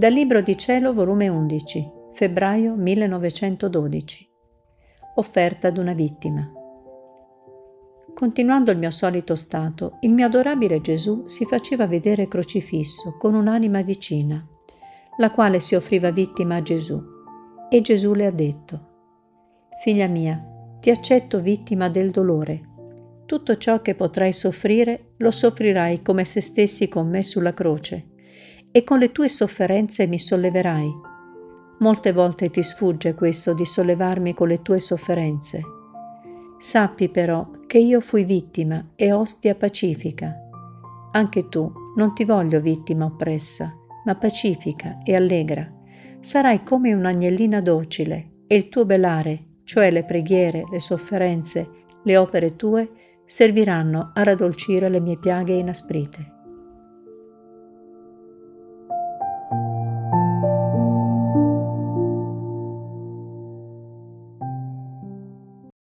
Dal Libro di Cielo, volume 11, febbraio 1912. Offerta ad una vittima. Continuando il mio solito stato, il mio adorabile Gesù si faceva vedere crocifisso con un'anima vicina, la quale si offriva vittima a Gesù. E Gesù le ha detto, Figlia mia, ti accetto vittima del dolore. Tutto ciò che potrai soffrire lo soffrirai come se stessi con me sulla croce, e con le tue sofferenze mi solleverai. Molte volte ti sfugge questo di sollevarmi con le tue sofferenze Sappi però che io fui vittima e ostia pacifica. Anche tu non ti voglio vittima oppressa, ma pacifica e allegra. Sarai come un'agnellina docile e il tuo belare, cioè le preghiere, le sofferenze, le opere tue, serviranno a raddolcire le mie piaghe inasprite.